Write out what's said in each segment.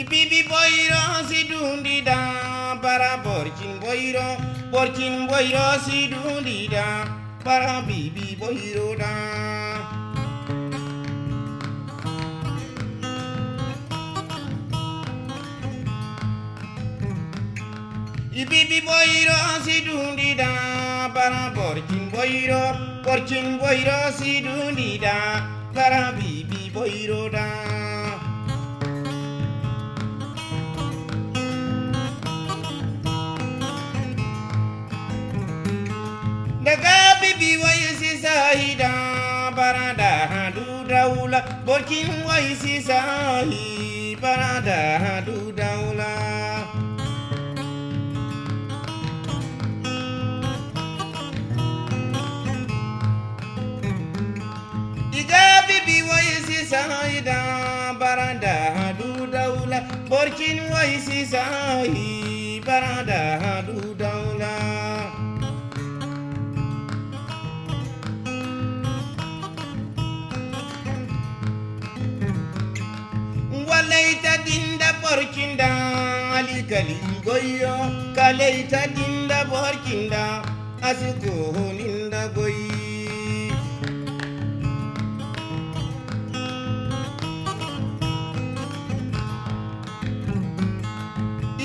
ibibi boyro si dundida bara borkin boyro borkin boyro si dundida bara bibi boyro da. ibibi boyro si dundida bara borkin boyro borkin boyro si dundida bara bibi boyro da daulah Borkin waisi sahi Barada hadu daula, Iga bibi waisi sahi da Barada hadu daula, Borkin waisi sahi Barada hadu daula. Borkinda alikali goyo kaleita dinda borkinda asiko ninda goyi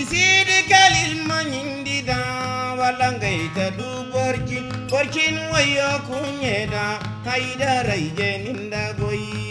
isidi kalil manyindida walangaita du borkin borkin wayo kunyeda haidara ije ninda goyi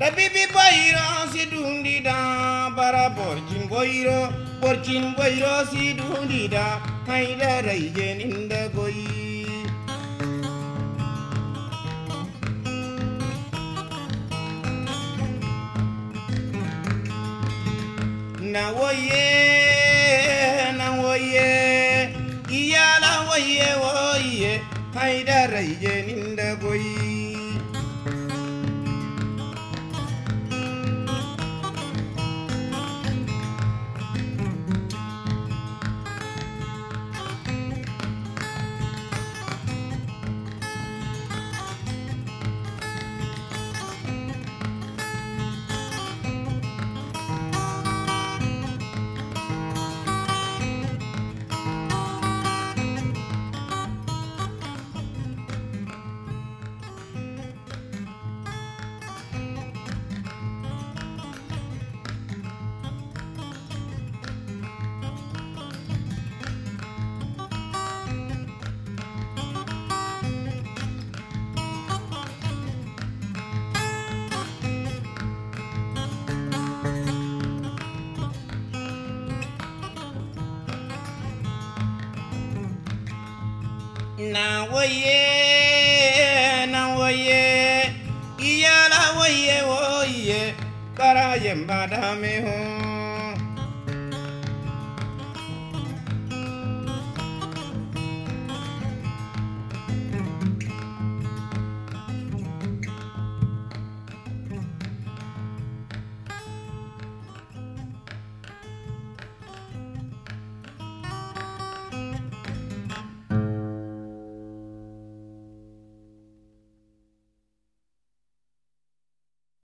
da bibi boyro si dundida bara borjin boyro borjin boyro si dundida haydara ijeninda goyi na woye na woye. Iyala woye woye. Haydara ijeninda goyi na woye na woye woye woye kara yemba dame ho